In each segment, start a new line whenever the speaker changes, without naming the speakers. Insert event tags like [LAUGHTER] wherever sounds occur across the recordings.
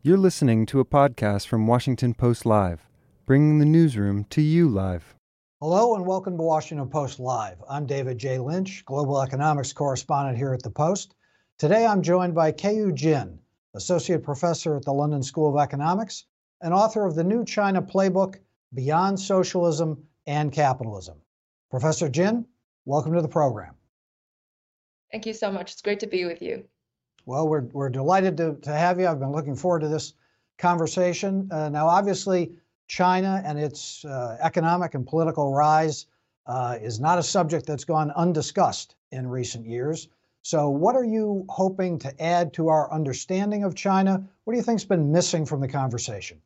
You're listening to a podcast from Washington Post Live, bringing the newsroom to you live.
Hello and welcome to Washington Post Live. I'm David J. Lynch, global economics correspondent here at the Post. Today I'm joined by Keyu Jin, associate professor at the London School of Economics and author of the new China playbook, Beyond Socialism and Capitalism. Professor Jin, welcome to the program.
Thank you so much. It's great to be with you.
Well, we're, we're delighted to, to have you. I've been looking forward to this conversation. Uh, now, obviously, China and its uh, economic and political rise uh, is not a subject that's gone undiscussed in recent years. So, what are you hoping to add to our understanding of China? What do you think's been missing from the conversation?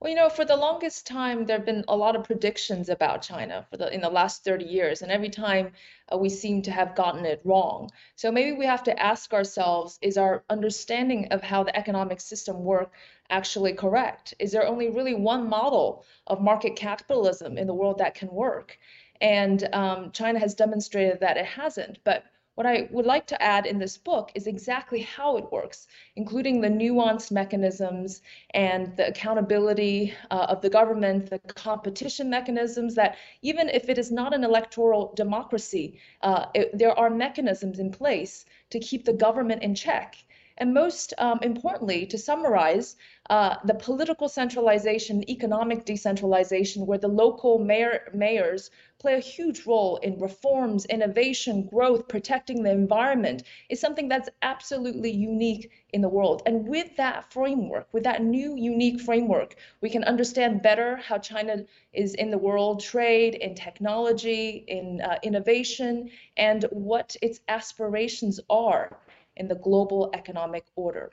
Well, you know, for the longest time, there have been a lot of predictions about China for the in the last 30 years, and every time uh, we seem to have gotten it wrong. So maybe we have to ask ourselves: Is our understanding of how the economic system works actually correct? Is there only really one model of market capitalism in the world that can work? And um, China has demonstrated that it hasn't. But what I would like to add in this book is exactly how it works, including the nuanced mechanisms and the accountability uh, of the government, the competition mechanisms that even if it is not an electoral democracy, uh, it, there are mechanisms in place to keep the government in check. And most um, importantly, to summarize, uh, the political centralization, economic decentralization, where the local mayor, mayors play a huge role in reforms, innovation, growth, protecting the environment, is something that's absolutely unique in the world. And with that framework, with that new unique framework, we can understand better how China is in the world, trade, in technology, in uh, innovation, and what its aspirations are in the global economic order.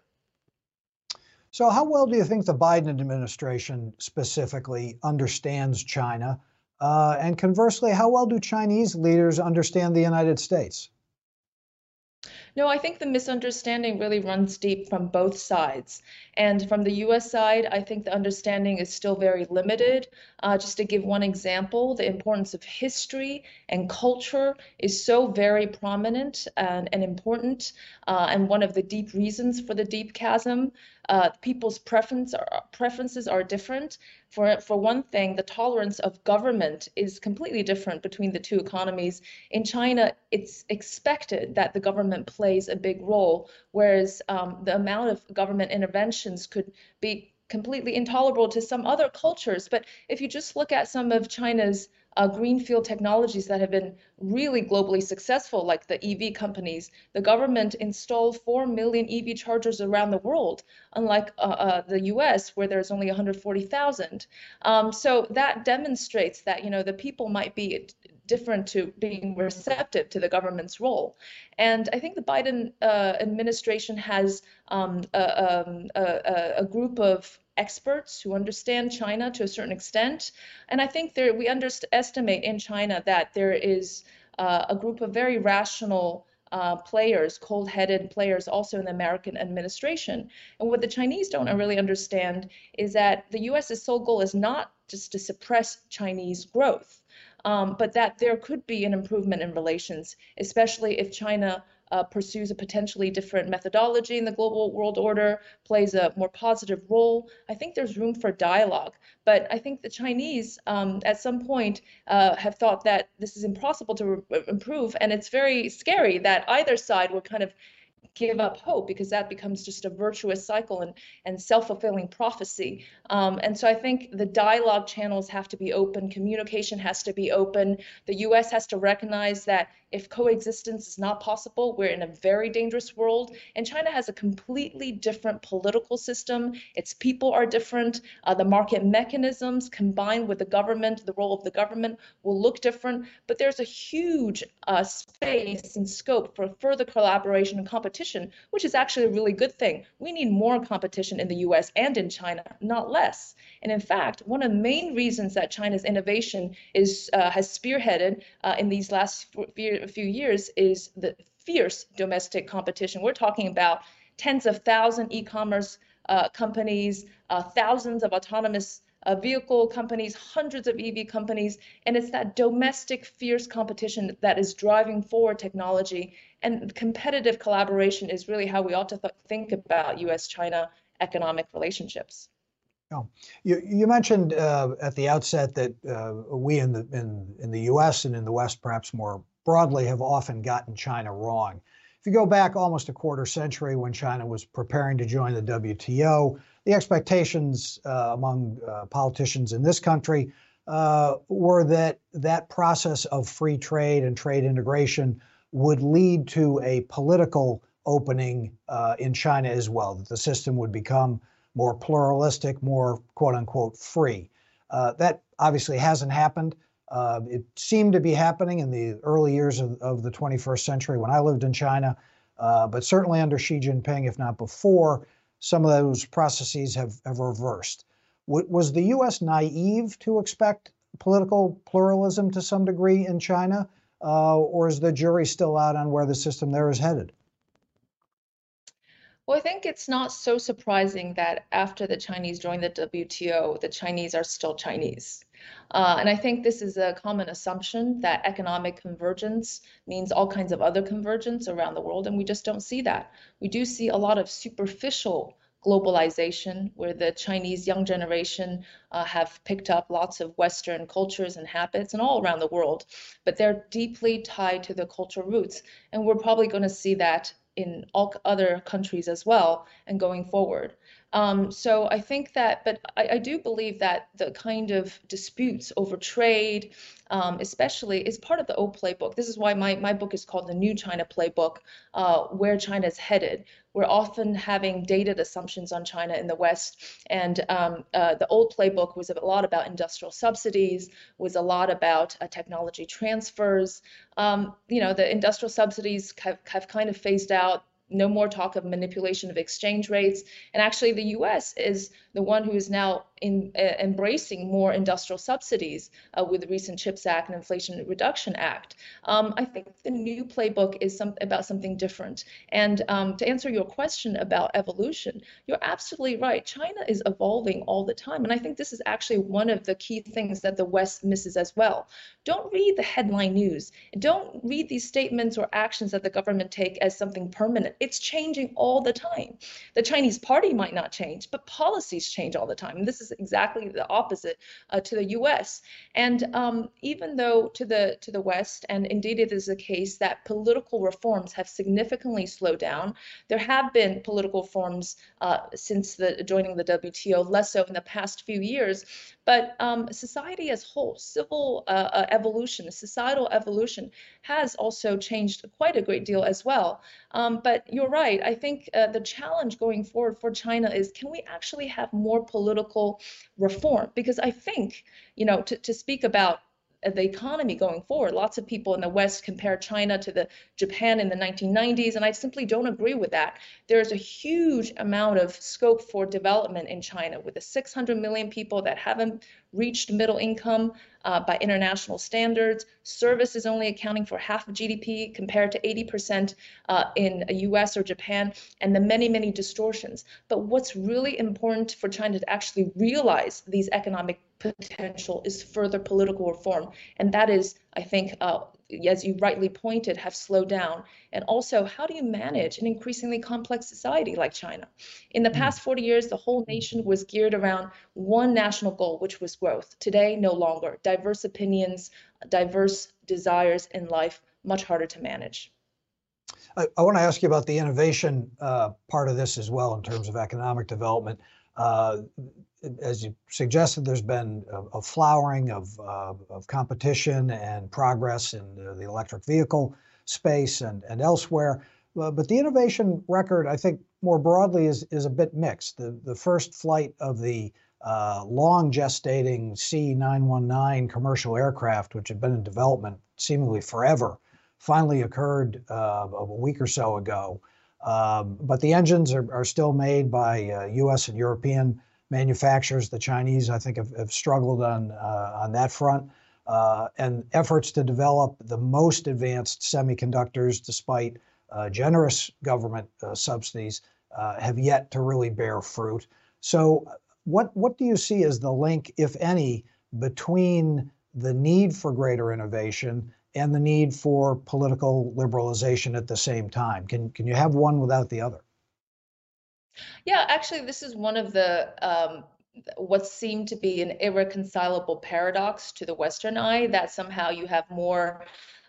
So, how well do you think the Biden administration specifically understands China? Uh, and conversely, how well do Chinese leaders understand the United States?
No, I think the misunderstanding really runs deep from both sides. And from the US side, I think the understanding is still very limited. Uh, just to give one example, the importance of history and culture is so very prominent and, and important, uh, and one of the deep reasons for the deep chasm. Uh, people's preference are, preferences are different. For, for one thing, the tolerance of government is completely different between the two economies. In China, it's expected that the government plays a big role, whereas um, the amount of government interventions could be completely intolerable to some other cultures. But if you just look at some of China's uh, greenfield technologies that have been really globally successful, like the EV companies. The government installed 4 million EV chargers around the world, unlike uh, uh, the US, where there's only 140,000. Um, so that demonstrates that, you know, the people might be different to being receptive to the government's role. And I think the Biden uh, administration has um, a, um, a, a, group of experts who understand China to a certain extent. And I think there we underestimate in China that there is uh, a group of very rational uh, players, cold-headed players also in the American administration. And what the Chinese don't really understand is that the US's sole goal is not just to suppress Chinese growth, um, but that there could be an improvement in relations, especially if China uh, pursues a potentially different methodology in the global world order, plays a more positive role. I think there's room for dialogue. But I think the Chinese, um, at some point, uh, have thought that this is impossible to improve. And it's very scary that either side would kind of give up hope because that becomes just a virtuous cycle and, and self-fulfilling prophecy. Um, and so I think the dialogue channels have to be open, communication has to be open. The US has to recognize that if coexistence is not possible, we're in a very dangerous world. And China has a completely different political system. Its people are different. Uh, the market mechanisms combined with the government, the role of the government will look different. But there's a huge uh, space and scope for further collaboration and competition, which is actually a really good thing. We need more competition in the US and in China, not less. And in fact, one of the main reasons that China's innovation is uh, has spearheaded uh, in these last few a few years is the fierce domestic competition. We're talking about tens of thousand e-commerce uh, companies, uh, thousands of autonomous uh, vehicle companies, hundreds of EV companies, and it's that domestic fierce competition that is driving forward technology And competitive collaboration is really how we ought to th think about US China economic relationships.
Oh, you, you mentioned uh, at the outset that uh, we in the in, in the U.S. and in the West, perhaps more broadly, have often gotten China wrong. If you go back almost a quarter century when China was preparing to join the WTO, the expectations uh, among uh, politicians in this country uh, were that that process of free trade and trade integration would lead to a political opening uh, in China as well, that the system would become more pluralistic, more quote unquote free. Uh, that obviously hasn't happened. Uh, it seemed to be happening in the early years of, of the 21st century when I lived in China, uh, but certainly under Xi Jinping, if not before, some of those processes have, have reversed. W- was the U.S. naive to expect political pluralism to some degree in China, uh, or is the jury still out on where the system there is headed?
Well, I think it's not so surprising that after the Chinese joined the WTO, the Chinese are still Chinese. Uh, and I think this is a common assumption that economic convergence means all kinds of other convergence around the world, and we just don't see that. We do see a lot of superficial globalization, where the Chinese young generation uh, have picked up lots of Western cultures and habits and all around the world, but they're deeply tied to the cultural roots. And we're probably going to see that in all other countries as well and going forward. Um, so I think that, but I, I, do believe that the kind of disputes over trade, um, especially, is part of the old playbook. This is why my, my book is called The New China Playbook, uh, Where China is Headed. We're often having dated assumptions on China in the West, and um, uh, the old playbook was a lot about industrial subsidies, was a lot about uh, technology transfers. Um, you know, the industrial subsidies have, have kind of phased out no more talk of manipulation of exchange rates. And actually, the US is the one who is now in, uh, embracing more industrial subsidies uh, with the recent CHIPS Act and Inflation Reduction Act. Um, I think the new playbook is some, about something different. And um, to answer your question about evolution, you're absolutely right. China is evolving all the time. And I think this is actually one of the key things that the West misses as well. Don't read the headline news. Don't read these statements or actions that the government take as something permanent. It's changing all the time. The Chinese party might not change, but policies change all the time. And this is exactly the opposite uh, to the U.S. And um, even though to the to the West, and indeed it is the case that political reforms have significantly slowed down, there have been political reforms uh, since the joining the WTO, less so in the past few years. But um, society as whole, civil uh, uh, evolution, societal evolution has also changed quite a great deal as well. Um, but you're right. I think uh, the challenge going forward for China is can we actually have more political reform? Because I think, you know, to, to speak about uh, the economy going forward. Lots of people in the West compare China to the Japan in the 1990s, and I simply don't agree with that. There is a huge amount of scope for development in China with the 600 million people that haven't reached middle income uh, by international standards. Service is only accounting for half of GDP compared to 80% uh, in US or Japan, and the many, many distortions. But what's really important for China to actually realize these economic potential is further political reform. And that is, I think, uh, as you rightly pointed, have slowed down. And also, how do you manage an increasingly complex society like China? In the hmm. past 40 years, the whole nation was geared around one national goal, which was growth. Today, no longer. Diverse opinions, diverse desires in life, much harder to manage.
I, I want to ask you about the innovation uh, part of this as well in terms of economic development. Uh, as you suggested, there's been a, a flowering of, uh, of competition and progress in the, the, electric vehicle space and, and elsewhere. Uh, but the innovation record, I think, more broadly, is, is a bit mixed. The, the first flight of the uh, long gestating C919 commercial aircraft, which had been in development seemingly forever, finally occurred uh, a week or so ago. Um, but the engines are, are still made by US uh, and European manufacturers. The Chinese, I think, have, have struggled on uh, on that front. Uh, and efforts to develop the most advanced semiconductors, despite uh, generous government uh, subsidies, uh, have yet to really bear fruit. So, what what do you see as the link, if any, between the need for greater innovation and the need for political liberalization at the same time? Can, can you have one without the other?
Yeah, actually, this is one of the um, what seemed to be an irreconcilable paradox to the Western eye that somehow you have more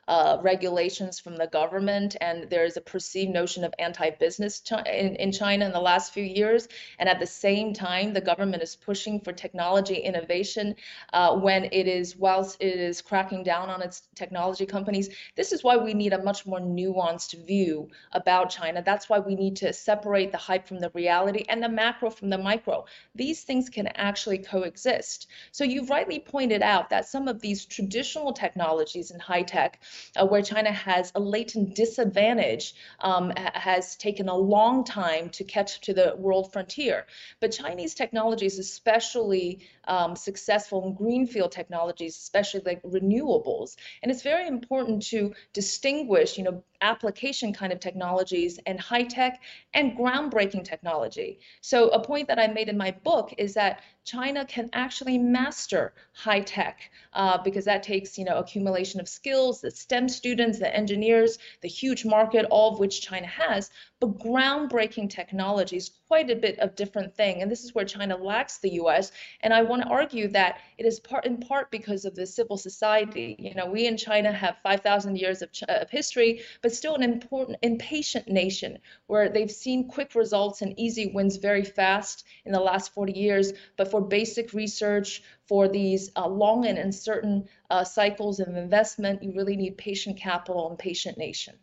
uh, regulations from the government, and there's a perceived notion of anti-business in, in China in the last few years. And at the same time, the government is pushing for technology innovation uh, when it is, whilst it is cracking down on its technology companies. This is why we need a much more nuanced view about China. That's why we need to separate the hype from the reality and the macro from the micro. These things can actually coexist. So you've rightly pointed out that some of these traditional technologies in high tech uh, where China has a latent disadvantage, um, has taken a long time to catch to the world frontier. But Chinese technologies, especially um, successful in greenfield technologies, especially like renewables, and it's very important to distinguish, you know, application kind of technologies and high tech and groundbreaking technology. So a point that I made in my book is that China can actually master high tech uh, because that takes you know accumulation of skills, the STEM students, the engineers, the huge market, all of which China has. But groundbreaking technology is quite a bit of different thing, and this is where China lacks the U.S. And I want to argue that it is part in part because of the civil society. You know, we in China have 5,000 years of, of history, but still an important impatient nation where they've seen quick results and easy wins very fast in the last 40 years. But for basic research, for these uh, long and uncertain uh, cycles of investment, you really need patient capital and patient nation.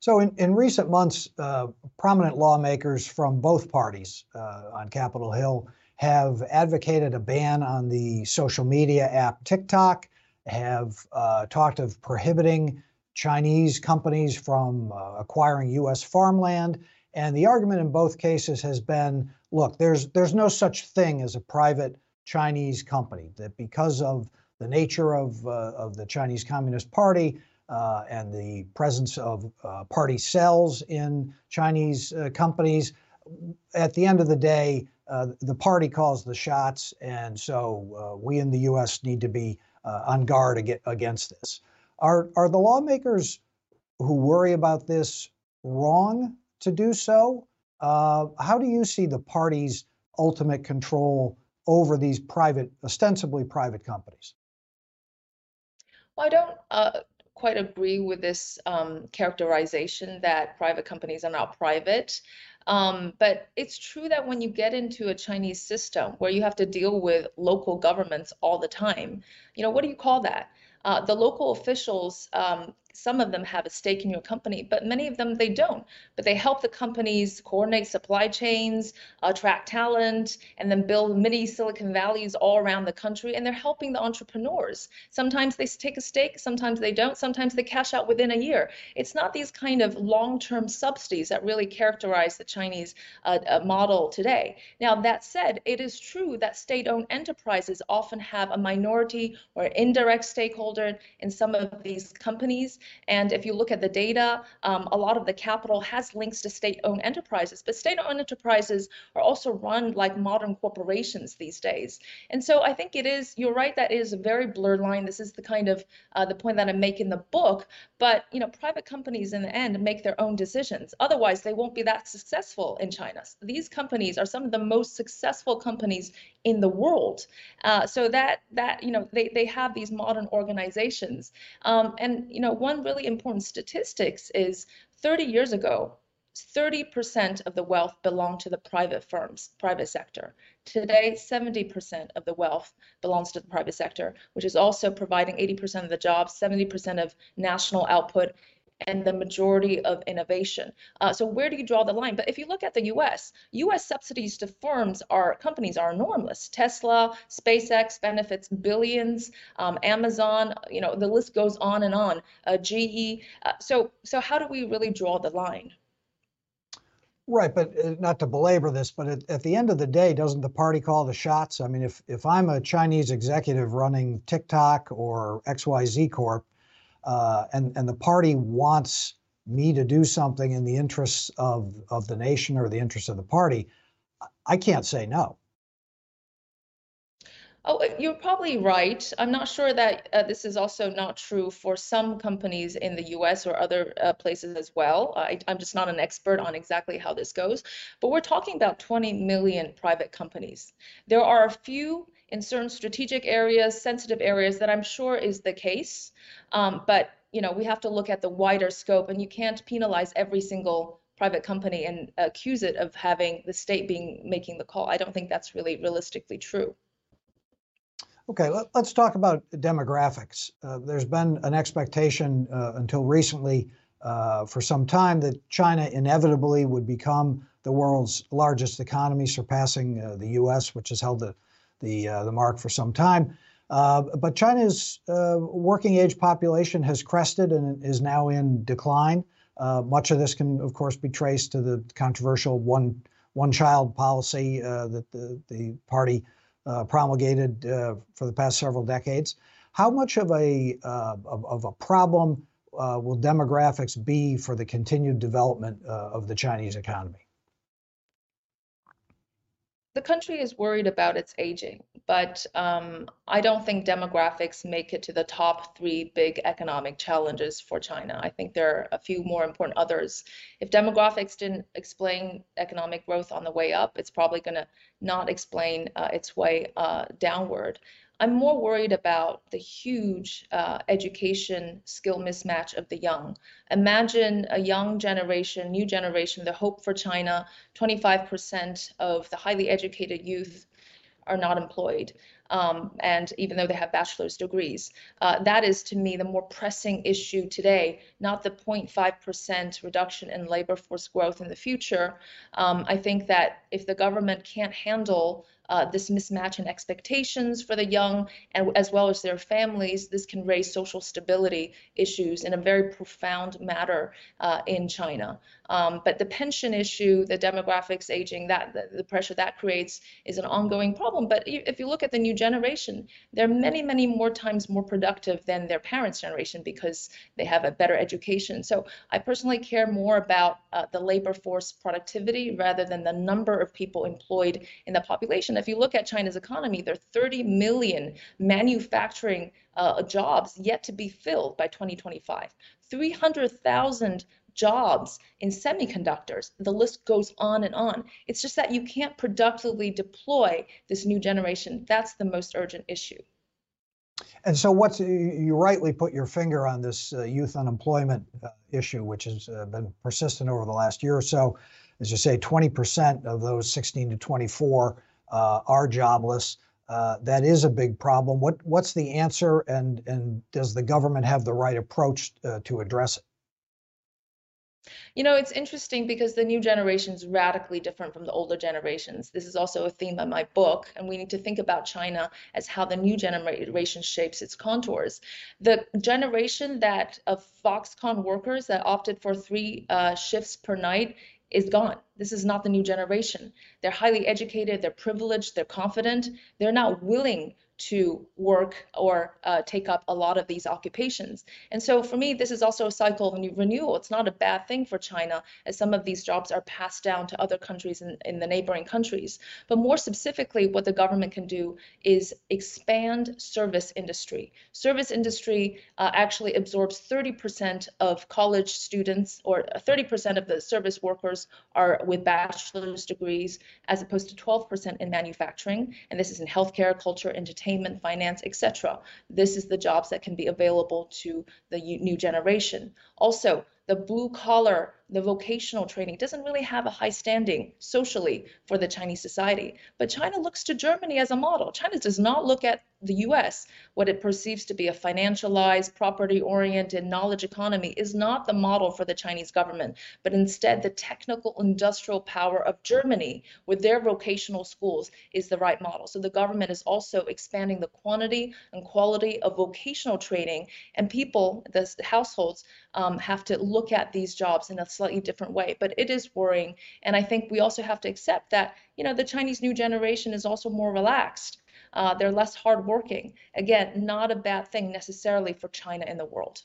So, in, in recent months, uh, prominent lawmakers from both parties uh, on Capitol Hill have advocated a ban on the social media app TikTok, have uh, talked of prohibiting Chinese companies from uh, acquiring U.S. farmland. And the argument in both cases has been look, there's, there's no such thing as a private Chinese company, that because of the nature of, uh, of the Chinese Communist Party, uh, and the presence of uh, party cells in Chinese uh, companies. At the end of the day, uh, the party calls the shots, and so uh, we in the U.S. need to be uh, on guard against this. Are are the lawmakers who worry about this wrong to do so? how do you see the party's ultimate control over these private, ostensibly private companies?
Well, I don't quite agree with this um, characterization that private companies are not private. Um, but it's true that when you get into a Chinese system where you have to deal with local governments all the time, you know, what do you call that? Uh, the local officials um, some of them have a stake in your company, but many of them they don't. But they help the companies coordinate supply chains, attract talent, and then build mini Silicon Valleys all around the country. And they're helping the entrepreneurs. Sometimes they take a stake, sometimes they don't, sometimes they cash out within a year. It's not these kind of long-term subsidies that really characterize the Chinese uh, uh, model today. Now, that said, it is true that state-owned enterprises often have a minority or indirect stakeholder in some of these companies. And if you look at the data, um, a lot of the capital has links to state-owned enterprises, but state-owned enterprises are also run like modern corporations these days. And so I think it is, you're right, that is a very blurred line. This is the kind of uh, the point that I make in the book, but you know, private companies in the end make their own decisions. Otherwise, they won't be that successful in China. These companies are some of the most successful companies in the world. Uh, so that that you know they they have these modern organizations. Um, and you know one really important statistics is 30 years ago. 30% of the wealth belonged to the private firms, private sector. Today, 70% of the wealth belongs to the private sector, which is also providing 80% of the jobs, 70% of national output, and the majority of innovation. Uh, so where do you draw the line? But if you look at the U.S., U.S. subsidies to firms are companies are enormous. Tesla, SpaceX benefits billions. Um, Amazon, you know, the list goes on and on. Uh, GE. Uh, so so how do we really draw the line?
Right, but uh, not to belabor this, but at, at, the end of the day, doesn't the party call the shots? I mean, if if I'm a Chinese executive running TikTok or XYZ Corp, uh, and and the party wants me to do something in the interests of of the nation or the interests of the party, I can't say no.
Oh, uh, you're probably right. I'm not sure that uh, this is also not true for some companies in the US or other uh, places as well. I, am just not an expert on exactly how this goes, but we're talking about 20 million private companies. There are a few in certain strategic areas, sensitive areas that I'm sure is the case, um, but you know we have to look at the wider scope, and you can't penalize every single private company and accuse it of having the state being making the call. I don't think that's really realistically true.
Okay, let, us talk about demographics. Uh, there's been an expectation uh, until recently uh, for some time that China inevitably would become the world's largest economy, surpassing uh, the U.S., which has held the the, uh, the mark for some time. Uh, but China's working age population has crested and is now in decline. much of this can, of course, be traced to the controversial one one child policy that the, the party uh, promulgated uh, for the past several decades. How much of a uh, of, of, a problem uh, will demographics be for the continued development uh, of the Chinese economy?
The country is worried about its aging, but um, I don't think demographics make it to the top three big economic challenges for China. I think there are a few more important others. If demographics didn't explain economic growth on the way up, it's probably going to not explain uh, its way uh, downward. I'm more worried about the huge uh, education skill mismatch of the young. Imagine a young generation, new generation, the hope for China, 25% of the highly educated youth are not employed. Um, and even though they have bachelor's degrees. Uh, that is, to me, the more pressing issue today, not the 0.5% reduction in labor force growth in the future. Um, I think that if the government can't handle uh, this mismatch in expectations for the young and as well as their families, this can raise social stability issues in a very profound matter uh, in China. Um, but the pension issue, the demographics aging, that the, the, pressure that creates is an ongoing problem. But if you look at the new generation, they're many, many more times more productive than their parents' generation because they have a better education. So I personally care more about uh, the labor force productivity rather than the number of people employed in the population. If you look at China's economy, there are 30 million manufacturing uh, jobs yet to be filled by 2025. 300,000 jobs in semiconductors. The list goes on and on. It's just that you can't productively deploy this new generation. That's the most urgent issue.
And so, what's you rightly put your finger on this uh, youth unemployment uh, issue, which has uh, been persistent over the last year or so. As you say, 20% of those 16 to 24 uh, are jobless. Uh, that is a big problem. What what's the answer, and and does the government have the right approach uh, to address it?
You know, it's interesting because the new generation is radically different from the older generations. This is also a theme of my book, and we need to think about China as how the new generation shapes its contours. The generation that of Foxconn workers that opted for three uh, shifts per night is gone. This is not the new generation. They're highly educated, they're privileged, they're confident, they're not willing to work or uh, take up a lot of these occupations. And so for me, this is also a cycle of renewal. It's not a bad thing for China as some of these jobs are passed down to other countries in, in the neighboring countries. But more specifically, what the government can do is expand service industry. Service industry uh, actually absorbs 30% of college students or 30% of the service workers are with bachelor's degrees as opposed to 12% in manufacturing. And this is in healthcare, culture, entertainment, finance, etc. This is the jobs that can be available to the new generation. Also, the blue collar, the vocational training doesn't really have a high standing socially for the Chinese society. But China looks to Germany as a model. China does not look at the US, what it perceives to be a financialized, property oriented knowledge economy, is not the model for the Chinese government, but instead the technical industrial power of Germany with their vocational schools is the right model. So the government is also expanding the quantity and quality of vocational training, and people, the households, um, have to look at these jobs in a slightly different way. But it is worrying. And I think we also have to accept that, you know, the Chinese new generation is also more relaxed. Uh, they're less hardworking. Again, not a bad thing necessarily for China and the world.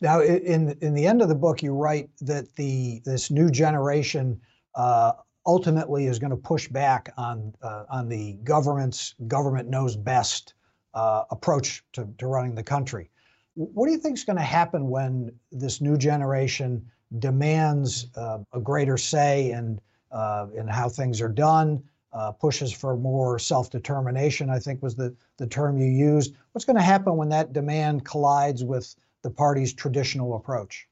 Now, in in the end of the book, you write that the this new generation uh, ultimately is going to push back on uh, on the government's government knows best uh, approach to, to running the country. What do you think is going to happen when this new generation demands uh, a greater say in uh, in how things are done, uh, pushes for more self-determination? I think was the the term you used. What's going to happen when that demand collides with the party's traditional approach?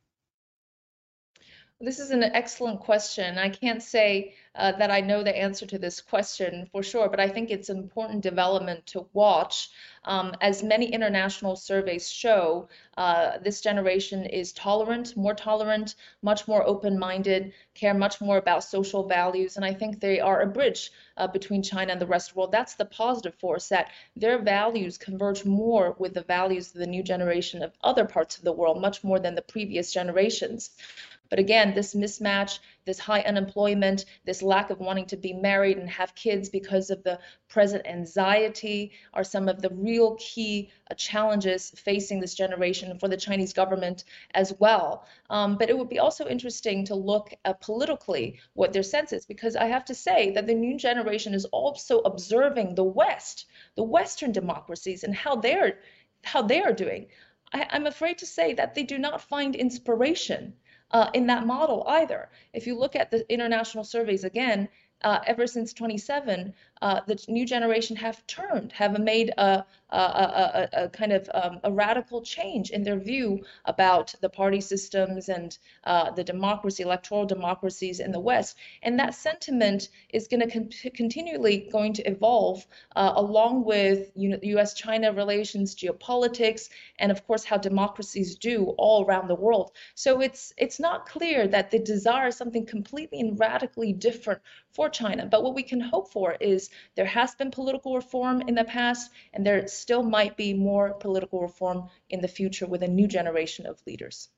This is an excellent question. I can't say uh, that I know the answer to this question for sure, but I think it's an important development to watch. Um, as many international surveys show, uh, this generation is tolerant, more tolerant, much more open-minded, care much more about social values, and I think they are a bridge uh, between China and the rest of the world. That's the positive force, that their values converge more with the values of the new generation of other parts of the world, much more than the previous generations. But again, this mismatch, this high unemployment, this lack of wanting to be married and have kids because of the present anxiety are some of the real key uh, challenges facing this generation for the Chinese government as well. Um, but it would be also interesting to look at politically what their sense is, because I have to say that the new generation is also observing the West, the Western democracies, and how they're how they are doing. I, I'm afraid to say that they do not find inspiration uh, in that model either. If you look at the international surveys again, uh, ever since 27, uh, the new generation have turned, have made a, a, a, a kind of um, a radical change in their view about the party systems and uh, the democracy, electoral democracies in the West. And that sentiment is going to con continually going to evolve uh, along with U.S.-China relations, geopolitics, and of course how democracies do all around the world. So it's it's not clear that they desire is something completely and radically different for China. But what we can hope for is there has been political reform in the past, and there still might be more political reform in the future with a new generation of leaders.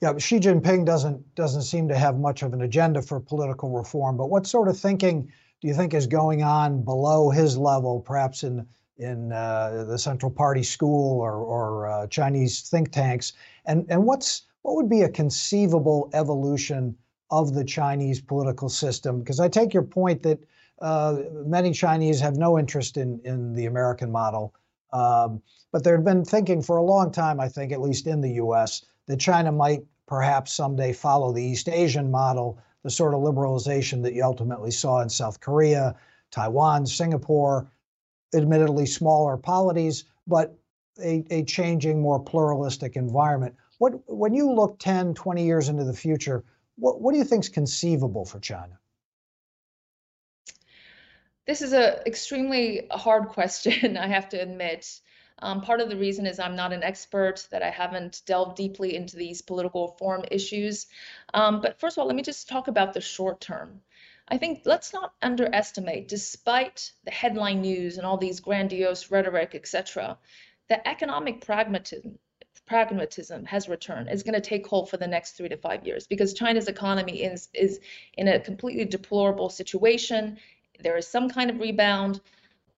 Yeah, Xi Jinping doesn't doesn't seem to have much of an agenda for political reform. But what sort of thinking do you think is going on below his level, perhaps in in uh, the Central Party school or, or uh, Chinese think tanks? And and what's what would be a conceivable evolution of the Chinese political system? Because I take your point that uh, many Chinese have no interest in, in the American model. Um, but there have been thinking for a long time, I think, at least in the US, that China might perhaps someday follow the East Asian model, the sort of liberalization that you ultimately saw in South Korea, Taiwan, Singapore, admittedly smaller polities, but a, a changing, more pluralistic environment. What, when you look 10, 20 years into the future, what, what do you think is conceivable for China?
This is an extremely hard question, [LAUGHS] I have to admit. Um, part of the reason is I'm not an expert, that I haven't delved deeply into these political reform issues. Um, but first of all, let me just talk about the short term. I think let's not underestimate, despite the headline news and all these grandiose rhetoric, etc., the economic pragmatism pragmatism has returned is going to take hold for the next three to five years because China's economy is is in a completely deplorable situation. There is some kind of rebound,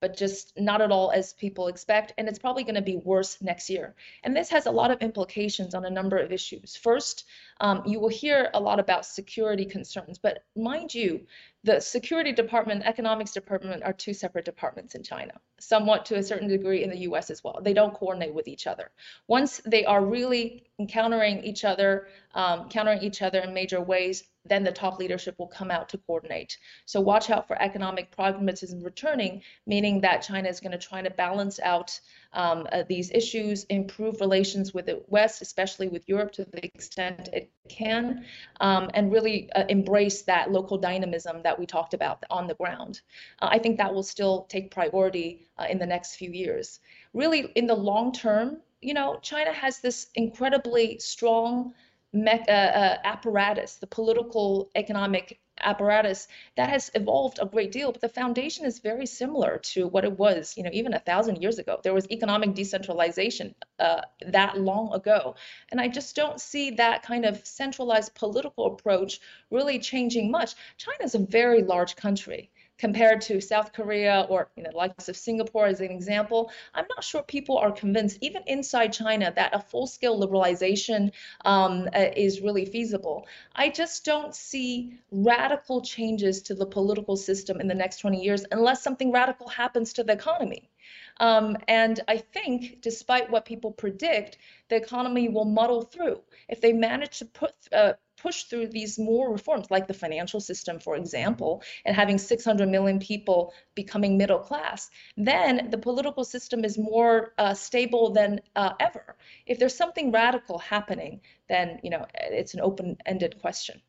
but just not at all as people expect. And it's probably going to be worse next year. And this has a lot of implications on a number of issues. First, um, you will hear a lot about security concerns, but mind you, the security department, economics department are two separate departments in China, somewhat to a certain degree in the US as well. They don't coordinate with each other. Once they are really encountering each other, um, countering each other in major ways, then the top leadership will come out to coordinate. So watch out for economic pragmatism returning, meaning that China is going to try to balance out um, uh, these issues, improve relations with the West, especially with Europe to the extent it can, um, and really uh, embrace that local dynamism that we talked about on the ground. Uh, I think that will still take priority uh, in the next few years. Really, in the long term, you know, China has this incredibly strong uh, uh, apparatus, the political, economic apparatus that has evolved a great deal but the foundation is very similar to what it was you know even a thousand years ago. There was economic decentralization uh, that long ago. And i just don't see that kind of centralized political approach really changing much. China is a very large country compared to South Korea or you know, likes of Singapore as an example, I'm not sure people are convinced, even inside China, that a full-scale liberalization um, uh, is really feasible. I just don't see radical changes to the political system in the next 20 years unless something radical happens to the economy. Um, and I think, despite what people predict, the economy will muddle through. If they manage to put uh, push through these more reforms, like the financial system, for example, and having 600 million people becoming middle class, then the political system is more uh, stable than uh, ever. If there's something radical happening, then you know it's an open-ended question.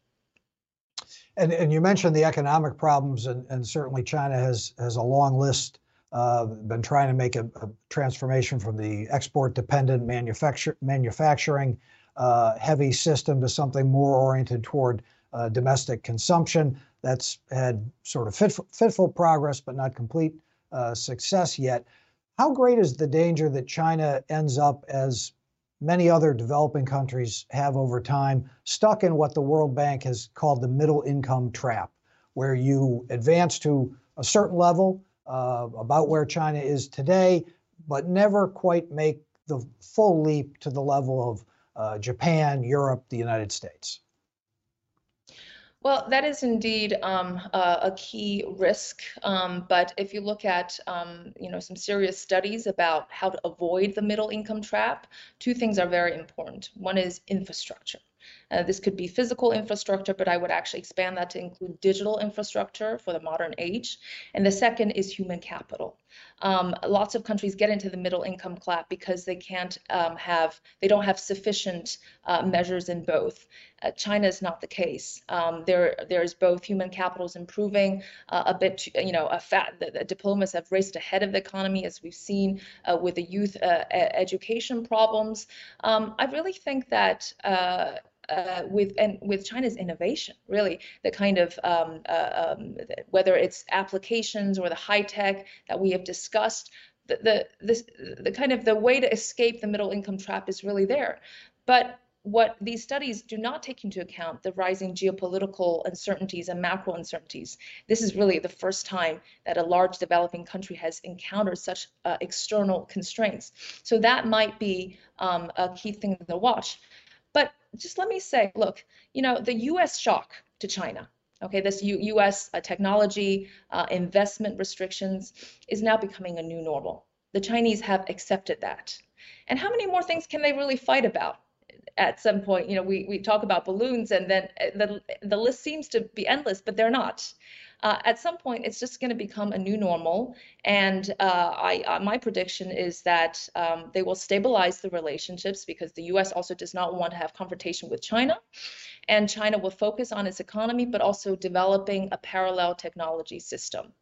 And, and you mentioned the economic problems, and, and certainly China has has a long list uh, been trying to make a, a, transformation from the export dependent manufacture, manufacturing heavy system to something more oriented toward uh, domestic consumption. That's had sort of fitful, fitful progress, but not complete uh, success yet. How great is the danger that China ends up, as many other developing countries have over time, stuck in what the World Bank has called the middle income trap, where you advance to a certain level, uh, about where China is today, but never quite make the full leap to the level of uh, Japan, Europe, the United States?
Well, that is indeed um, a, a, key risk. Um, but if you look at, um, you know, some serious studies about how to avoid the middle income trap, two things are very important. One is infrastructure. Uh, this could be physical infrastructure, but I would actually expand that to include digital infrastructure for the modern age. And the second is human capital. Um, lots of countries get into the middle income trap because they can't um, have, they don't have sufficient uh, measures in both. Uh, China is not the case. Um, there, there's both human capital is improving uh, a bit. You know, a fat, the, the, diplomas have raced ahead of the economy, as we've seen uh, with the youth uh, education problems. Um, I really think that uh, with and with China's innovation, really the kind of um, uh, um, whether it's applications or the high tech that we have discussed, the the this, the kind of the way to escape the middle income trap is really there, but what these studies do not take into account the rising geopolitical uncertainties and macro uncertainties. This is really the first time that a large developing country has encountered such uh, external constraints. So that might be um, a key thing to watch. Just let me say, look, you know, the U.S. shock to China, okay, this U U.S. Uh, technology uh, investment restrictions is now becoming a new normal. The Chinese have accepted that. And how many more things can they really fight about? At some point, you know, we, we talk about balloons and then uh, the, the list seems to be endless, but they're not uh, at some point it's just going to become a new normal. And uh, I, uh, my prediction is that um, they will stabilize the relationships because the U.S. also does not want to have confrontation with China. And China will focus on its economy, but also developing a parallel technology system.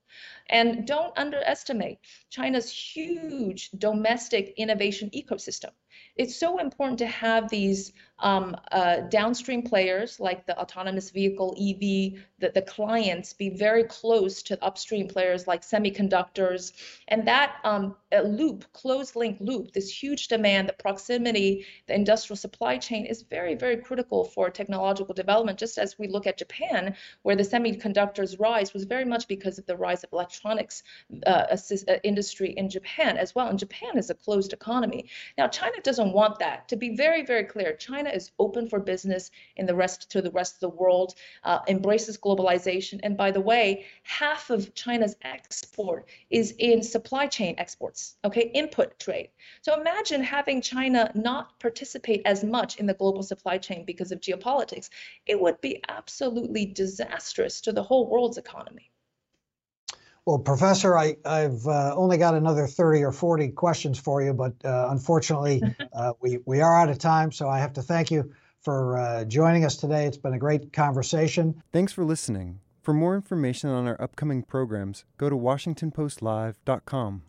And don't underestimate China's huge domestic innovation ecosystem. It's so important to have these um, uh, downstream players like the autonomous vehicle, EV, the, the clients be very close to upstream players like semiconductors. And that um, loop, closed link loop, this huge demand, the proximity, the industrial supply chain is very, very critical for technological development. Just as we look at Japan, where the semiconductors rise was very much because of the rise of electronics uh, assist, uh, industry in Japan as well. And Japan is a closed economy. Now, China doesn't want that. To be very, very clear, China is open for business in the rest to the rest of the world, uh, embraces globalization. And by the way, half of China's export is in supply chain exports, okay, input trade. So imagine having China not participate as much in the global supply chain because of geopolitics. It would be absolutely disastrous to the whole world's economy.
Well, Professor, I, have uh, only got another 30 or 40 questions for you, but uh, unfortunately, [LAUGHS] uh, we, we are out of time. So I have to thank you for uh, joining us today. It's been a great conversation.
Thanks for listening. For more information on our upcoming programs, go to WashingtonPostLive.com.